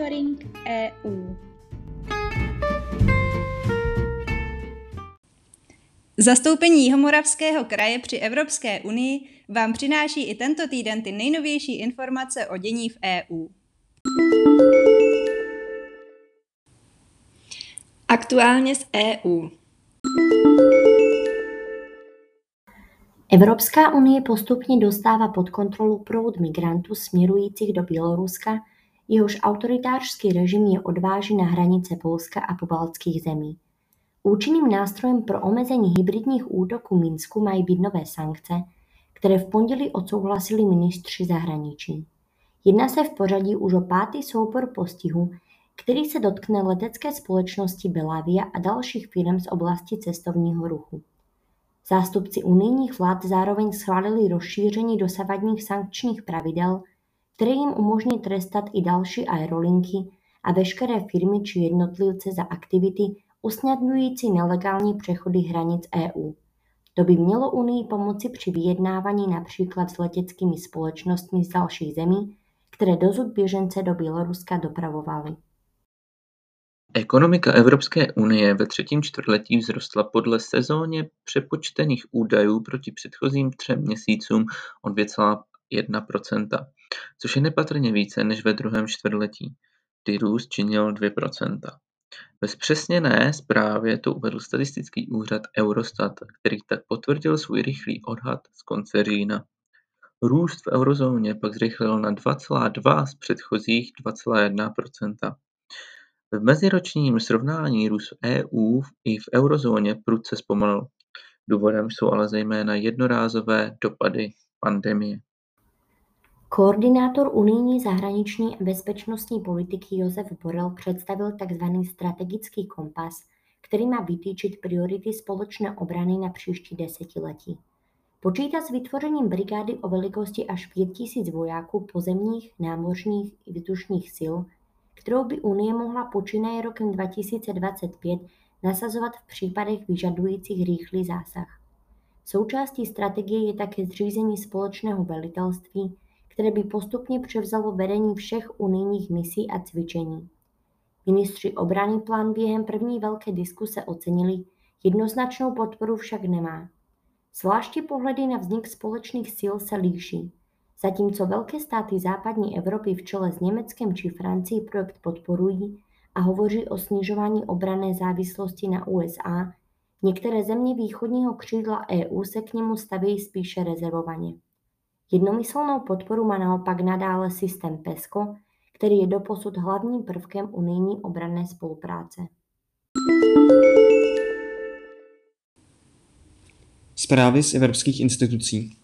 Monitoring EU. Zastoupení Jihomoravského kraje při Evropské unii vám přináší i tento týden ty nejnovější informace o dění v EU. Aktuálně z EU. Evropská unie postupně dostává pod kontrolu proud migrantů směrujících do Běloruska, jehož autoritářský režim je odváží na hranice Polska a pobaltských zemí. Účinným nástrojem pro omezení hybridních útoků Minsku mají být nové sankce, které v pondělí odsouhlasili ministři zahraničí. Jedná se v pořadí už o pátý soubor postihu, který se dotkne letecké společnosti Belavia a dalších firm z oblasti cestovního ruchu. Zástupci unijních vlád zároveň schválili rozšíření dosavadních sankčních pravidel, které jim umožní trestat i další aerolinky a veškeré firmy či jednotlivce za aktivity usnadňující nelegální přechody hranic EU. To by mělo Unii pomoci při vyjednávání například s leteckými společnostmi z dalších zemí, které dosud běžence do Běloruska dopravovaly. Ekonomika Evropské unie ve třetím čtvrtletí vzrostla podle sezónně přepočtených údajů proti předchozím třem měsícům o 2,1%, což je nepatrně více než ve druhém čtvrtletí, kdy růst činil 2%. Ve zpřesněné zprávě to uvedl statistický úřad Eurostat, který tak potvrdil svůj rychlý odhad z konce října. Růst v eurozóně pak zrychlil na 2,2 z předchozích 2,1% V meziročním srovnání růst v EU i v eurozóně prudce zpomalil. Důvodem jsou ale zejména jednorázové dopady pandemie. Koordinátor unijní zahraniční a bezpečnostní politiky Josef Borrell představil tzv. strategický kompas, který má vytýčit priority společné obrany na příští desetiletí. Počítá s vytvořením brigády o velikosti až 5000 vojáků pozemních, námořních i vzdušních sil, kterou by Unie mohla počínaje rokem 2025 nasazovat v případech vyžadujících rychlý zásah. Součástí strategie je také zřízení společného velitelství, které by postupně převzalo vedení všech unijních misí a cvičení. Ministři obrany plán během první velké diskuse ocenili, jednoznačnou podporu však nemá. Zvláště pohledy na vznik společných sil se líší. Zatímco velké státy západní Evropy v čele s Německem či Francií projekt podporují a hovoří o snižování obrané závislosti na USA, některé země východního křídla EU se k němu stavějí spíše rezervovaně. Jednomyslnou podporu má naopak nadále systém PESCO, který je doposud hlavním prvkem unijní obranné spolupráce. Zprávy z evropských institucí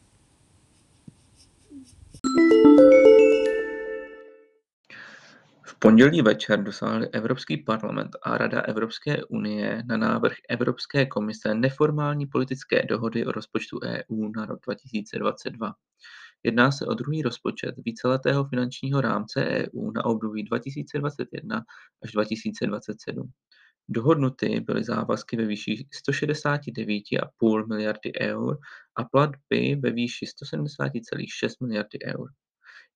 pondělí večer dosáhli Evropský parlament a Rada Evropské unie na návrh Evropské komise neformální politické dohody o rozpočtu EU na rok 2022. Jedná se o druhý rozpočet víceletého finančního rámce EU na období 2021 až 2027. Dohodnuty byly závazky ve výši 169,5 miliardy eur a platby ve výši 170,6 miliardy eur.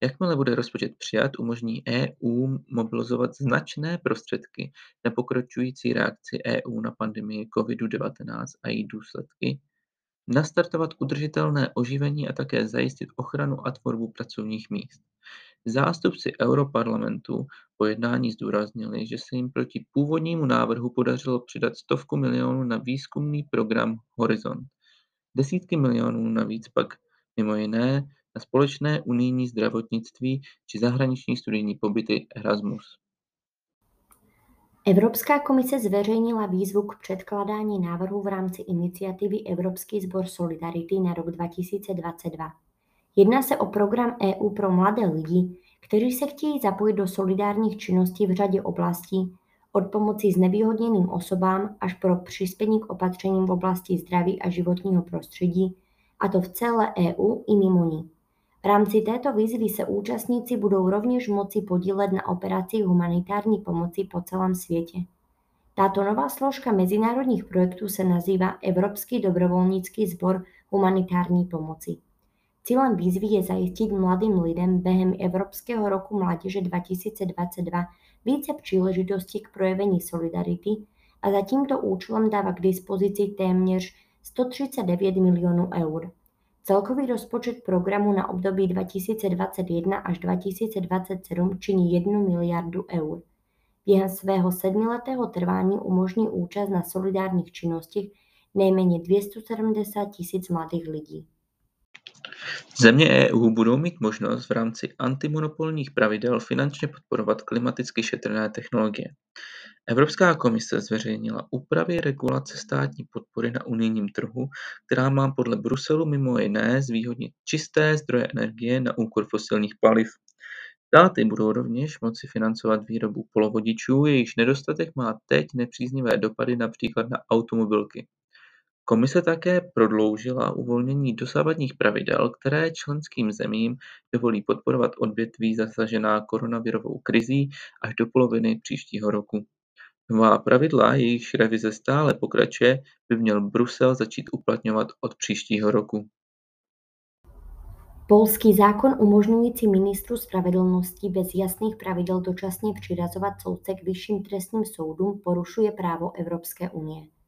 Jakmile bude rozpočet přijat, umožní EU mobilizovat značné prostředky na pokračující reakci EU na pandemii COVID-19 a její důsledky, nastartovat udržitelné oživení a také zajistit ochranu a tvorbu pracovních míst. Zástupci Europarlamentu po jednání zdůraznili, že se jim proti původnímu návrhu podařilo přidat stovku milionů na výzkumný program Horizont. Desítky milionů navíc pak mimo jiné na společné unijní zdravotnictví či zahraniční studijní pobyty Erasmus. Evropská komise zveřejnila výzvu k předkládání návrhů v rámci iniciativy Evropský sbor Solidarity na rok 2022. Jedná se o program EU pro mladé lidi, kteří se chtějí zapojit do solidárních činností v řadě oblastí, od pomoci znevýhodněným osobám až pro přispění k opatřením v oblasti zdraví a životního prostředí, a to v celé EU i mimo ní. V rámci této výzvy se účastníci budou rovněž moci podílet na operacích humanitární pomoci po celém světě. Tato nová složka mezinárodních projektů se nazývá Evropský dobrovolnický sbor humanitární pomoci. Cílem výzvy je zajistit mladým lidem během Evropského roku mládeže 2022 více příležitostí k projevení solidarity a za tímto účelem dává k dispozici téměř 139 milionů eur. Celkový rozpočet programu na období 2021 až 2027 činí 1 miliardu eur. Během svého sedmiletého trvání umožní účast na solidárních činnostech nejméně 270 tisíc mladých lidí. Země EU budou mít možnost v rámci antimonopolních pravidel finančně podporovat klimaticky šetrné technologie. Evropská komise zveřejnila úpravy regulace státní podpory na unijním trhu, která má podle Bruselu mimo jiné zvýhodnit čisté zdroje energie na úkor fosilních paliv. Státy budou rovněž moci financovat výrobu polovodičů, jejichž nedostatek má teď nepříznivé dopady například na automobilky. Komise také prodloužila uvolnění dosavadních pravidel, které členským zemím dovolí podporovat odvětví zasažená koronavirovou krizí až do poloviny příštího roku. Nová pravidla, jejichž revize stále pokračuje, by měl Brusel začít uplatňovat od příštího roku. Polský zákon umožňující ministru spravedlnosti bez jasných pravidel dočasně přirazovat soudce k vyšším trestním soudům porušuje právo Evropské unie.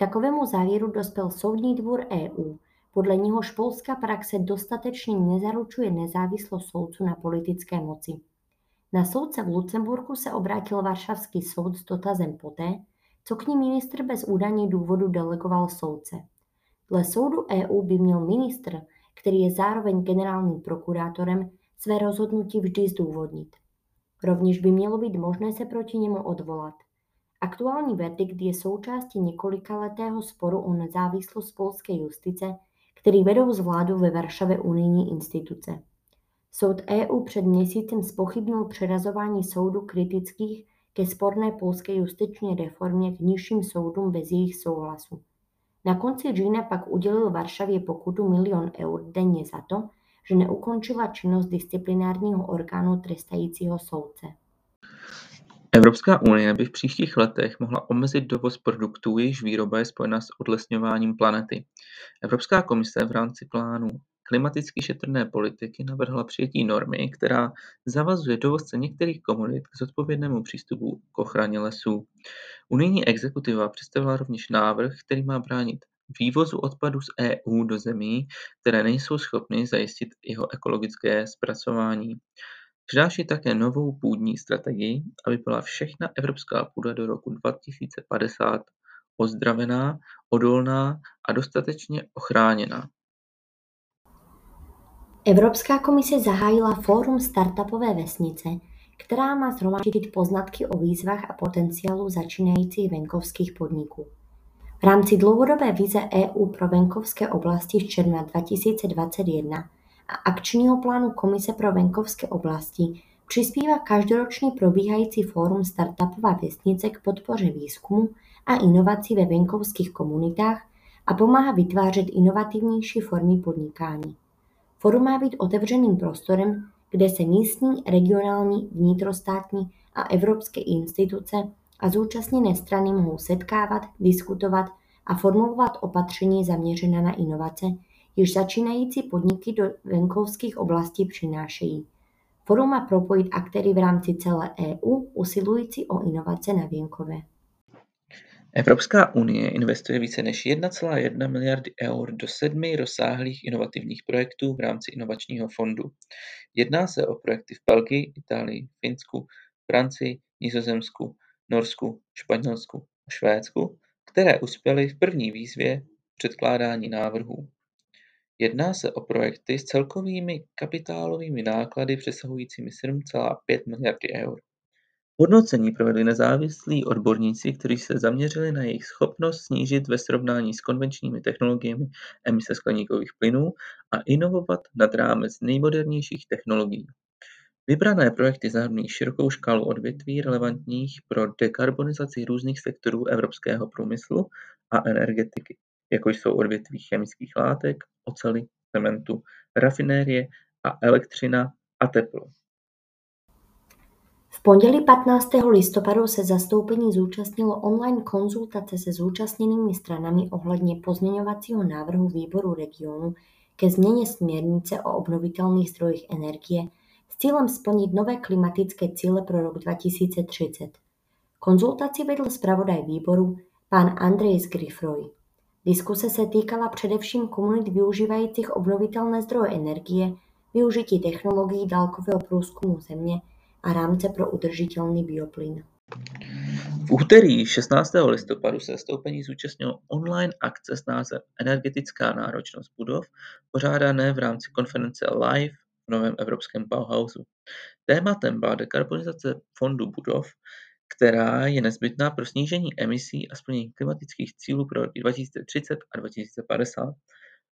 Takovému závěru dospěl Soudní dvůr EU, podle něhož polská praxe dostatečně nezaručuje nezávislost soudců na politické moci. Na soudce v Lucemburku se obrátil Varšavský soud s dotazem poté, co k ní ministr bez údajných důvodů delegoval soudce. Dle soudu EU by měl ministr, který je zároveň generálním prokurátorem, své rozhodnutí vždy zdůvodnit. Rovněž by mělo být možné se proti němu odvolat. Aktuální verdikt je součástí několikaletého sporu o nezávislost polské justice, který vedou z vládu ve Varšavě unijní instituce. Soud EU před měsícem zpochybnil přerazování soudu kritických ke sporné polské justiční reformě k nižším soudům bez jejich souhlasu. Na konci října pak udělil Varšavě pokutu milion eur denně za to, že neukončila činnost disciplinárního orgánu trestajícího soudce. Evropská unie by v příštích letech mohla omezit dovoz produktů, jejichž výroba je spojena s odlesňováním planety. Evropská komise v rámci plánu klimaticky šetrné politiky navrhla přijetí normy, která zavazuje dovozce některých komodit k zodpovědnému přístupu k ochraně lesů. Unijní exekutiva představila rovněž návrh, který má bránit vývozu odpadu z EU do zemí, které nejsou schopny zajistit jeho ekologické zpracování. Přináší také novou půdní strategii, aby byla všechna evropská půda do roku 2050 ozdravená, odolná a dostatečně ochráněná. Evropská komise zahájila Fórum startupové vesnice, která má shromáždit poznatky o výzvách a potenciálu začínajících venkovských podniků. V rámci dlouhodobé vize EU pro venkovské oblasti z června 2021 a akčního plánu Komise pro venkovské oblasti přispívá každoročně probíhající fórum Startupová vesnice k podpoře výzkumu a inovací ve venkovských komunitách a pomáhá vytvářet inovativnější formy podnikání. Fórum má být otevřeným prostorem, kde se místní, regionální, vnitrostátní a evropské instituce a zúčastněné strany mohou setkávat, diskutovat a formulovat opatření zaměřená na inovace, jež začínající podniky do venkovských oblastí přinášejí. Forum má propojit aktéry v rámci celé EU usilující o inovace na venkově. Evropská unie investuje více než 1,1 miliardy eur do sedmi rozsáhlých inovativních projektů v rámci inovačního fondu. Jedná se o projekty v Belgii, Itálii, Finsku, Francii, Nizozemsku, Norsku, Španělsku a Švédsku, které uspěly v první výzvě předkládání návrhů. Jedná se o projekty s celkovými kapitálovými náklady přesahujícími 7,5 miliardy eur. Hodnocení provedli nezávislí odborníci, kteří se zaměřili na jejich schopnost snížit ve srovnání s konvenčními technologiemi emise skleníkových plynů a inovovat nad rámec nejmodernějších technologií. Vybrané projekty zahrnují širokou škálu odvětví relevantních pro dekarbonizaci různých sektorů evropského průmyslu a energetiky, jako jsou odvětví chemických látek, oceli, cementu, rafinérie a elektřina a teplo. V pondělí 15. listopadu se zastoupení zúčastnilo online konzultace se zúčastněnými stranami ohledně pozměňovacího návrhu výboru regionu ke změně směrnice o obnovitelných zdrojích energie s cílem splnit nové klimatické cíle pro rok 2030. Konzultaci vedl zpravodaj výboru pán Andrej Zgrifroj. Diskuse se týkala především komunit využívajících obnovitelné zdroje energie, využití technologií dálkového průzkumu země a rámce pro udržitelný bioplyn. V úterý 16. listopadu se zastoupení zúčastnilo online akce s názvem Energetická náročnost budov, pořádané v rámci konference Live v novém evropském Bauhausu. Tématem byla dekarbonizace fondu budov, která je nezbytná pro snížení emisí a splnění klimatických cílů pro roky 2030 a 2050.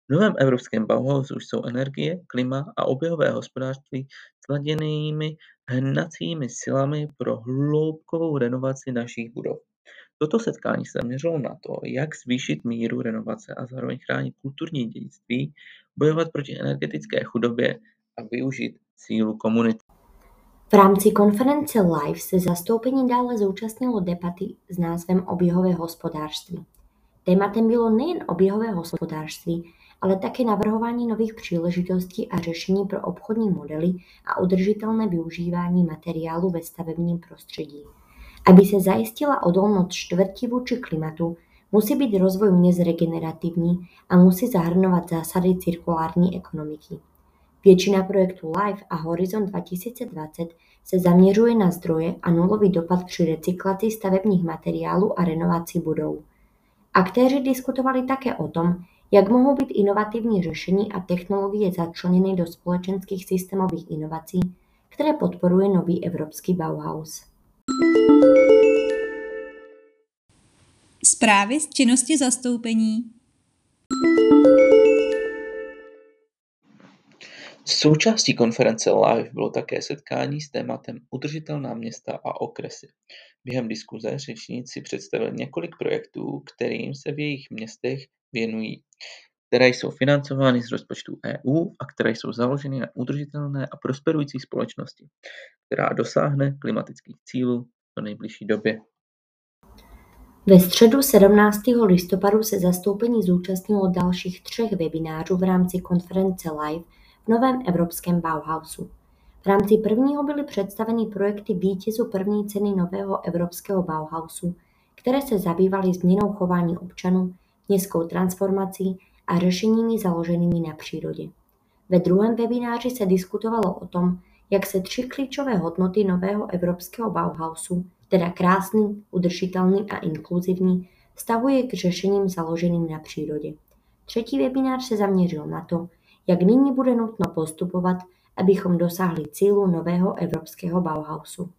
V novém evropském Bauhausu jsou energie, klima a oběhové hospodářství sladěnými hnacími silami pro hloubkovou renovaci našich budov. Toto setkání se zaměřilo na to, jak zvýšit míru renovace a zároveň chránit kulturní dědictví, bojovat proti energetické chudobě a využít sílu komunity. V rámci konference Live se zastoupení dále zúčastnilo debaty s názvem Oběhové hospodářství. Tématem bylo nejen oběhové hospodářství, ale také navrhování nových příležitostí a řešení pro obchodní modely a udržitelné využívání materiálu ve stavebním prostředí. Aby se zajistila odolnost čtvrti vůči klimatu, musí být rozvoj měst regenerativní a musí zahrnovat zásady cirkulární ekonomiky. Většina projektů LIFE a Horizon 2020 se zaměřuje na zdroje a nulový dopad při recyklaci stavebních materiálů a renovaci budov. Aktéři diskutovali také o tom, jak mohou být inovativní řešení a technologie začleněny do společenských systémových inovací, které podporuje nový evropský Bauhaus. Zprávy z činnosti zastoupení Součástí konference Live bylo také setkání s tématem Udržitelná města a okresy. Během diskuze řečníci představili několik projektů, kterým se v jejich městech věnují, které jsou financovány z rozpočtu EU a které jsou založeny na udržitelné a prosperující společnosti, která dosáhne klimatických cílů v nejbližší době. Ve středu 17. listopadu se zastoupení zúčastnilo dalších třech webinářů v rámci konference Live novém evropském Bauhausu. V rámci prvního byly představeny projekty vítězů první ceny nového evropského Bauhausu, které se zabývaly změnou chování občanů, městskou transformací a řešeními založenými na přírodě. Ve druhém webináři se diskutovalo o tom, jak se tři klíčové hodnoty nového evropského Bauhausu, teda krásný, udržitelný a inkluzivní, stavuje k řešením založeným na přírodě. Třetí webinář se zaměřil na to, jak nyní bude nutno postupovat, abychom dosáhli cílu nového evropského Bauhausu.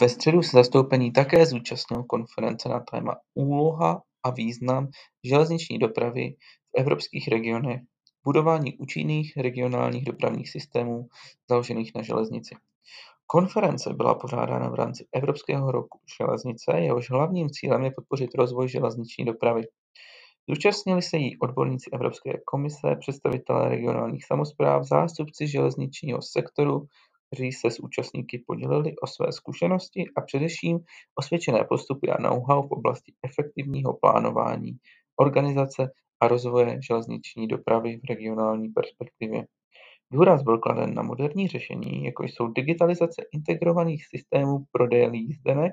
Ve středu se zastoupení také zúčastnil konference na téma Úloha a význam železniční dopravy v evropských regionech, budování účinných regionálních dopravních systémů založených na železnici. Konference byla pořádána v rámci Evropského roku železnice, jehož hlavním cílem je podpořit rozvoj železniční dopravy. Zúčastnili se jí odborníci Evropské komise, představitelé regionálních samospráv, zástupci železničního sektoru, kteří se s účastníky podělili o své zkušenosti a především osvědčené postupy a know-how v oblasti efektivního plánování, organizace a rozvoje železniční dopravy v regionální perspektivě. Důraz byl kladen na moderní řešení, jako jsou digitalizace integrovaných systémů prodeje lízdenek,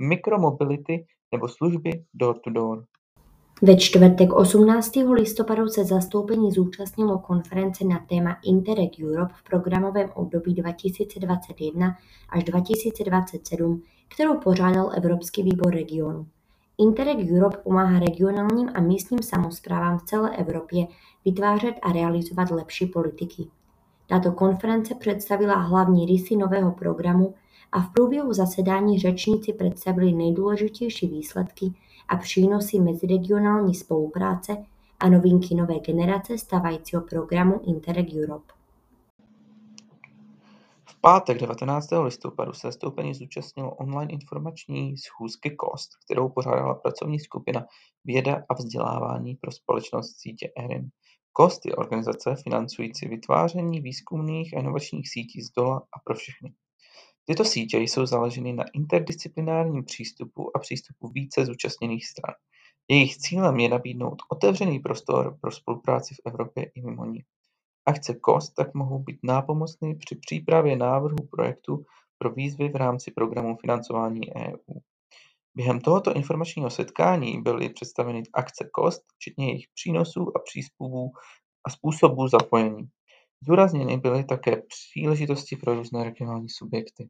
mikromobility nebo služby door-to-door. Ve čtvrtek 18. listopadu se zastoupení zúčastnilo konference na téma Interreg Europe v programovém období 2021 až 2027, kterou pořádal Evropský výbor regionu. Interreg Europe pomáhá regionálním a místním samosprávám v celé Evropě vytvářet a realizovat lepší politiky. Tato konference představila hlavní rysy nového programu a v průběhu zasedání řečníci představili nejdůležitější výsledky a přínosy meziregionální spolupráce a novinky nové generace stávajícího programu Interreg Europe. V pátek 19. listopadu se zastoupení zúčastnilo online informační schůzky KOST, kterou pořádala pracovní skupina Věda a vzdělávání pro společnost sítě ERIN. KOST je organizace financující vytváření výzkumných a inovačních sítí z dola a pro všechny. Tyto sítě jsou založeny na interdisciplinárním přístupu a přístupu více zúčastněných stran. Jejich cílem je nabídnout otevřený prostor pro spolupráci v Evropě i mimo ní. Akce COST tak mohou být nápomocny při přípravě návrhu projektu pro výzvy v rámci programu financování EU. Během tohoto informačního setkání byly představeny akce COST, včetně jejich přínosů a příspěvů a způsobů zapojení. Zdůrazněny byly také příležitosti pro různé regionální subjekty.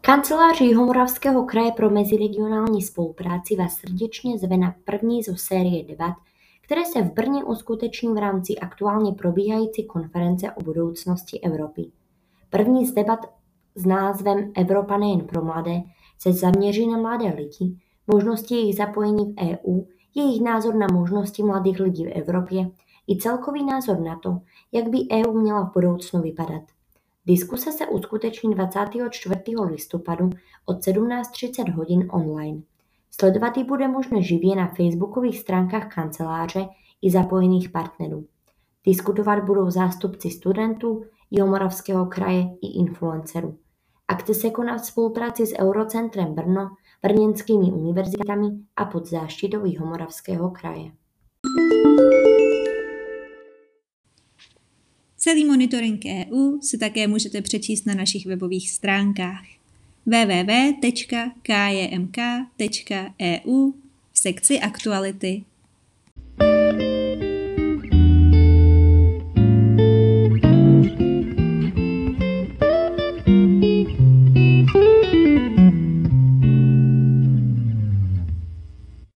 Kancelář Jihomoravského kraje pro meziregionální spolupráci vás srdečně zve na první zo série debat, které se v Brně uskuteční v rámci aktuálně probíhající konference o budoucnosti Evropy. První z debat s názvem Evropa nejen pro mladé se zaměří na mladé lidi, možnosti jejich zapojení v EU, jejich názor na možnosti mladých lidí v Evropě i celkový názor na to, jak by EU měla v budoucnu vypadat. Diskuse se uskuteční 24. listopadu od 17.30 hodin online. Sledovat ji bude možné živě na facebookových stránkách kanceláře i zapojených partnerů. Diskutovat budou zástupci studentů Jihomoravského kraje i influencerů. Akce se koná v spolupráci s Eurocentrem Brno, brněnskými univerzitami a pod záštitou Jihomoravského kraje. Celý monitoring EU si také můžete přečíst na našich webových stránkách www.kjmk.eu v sekci aktuality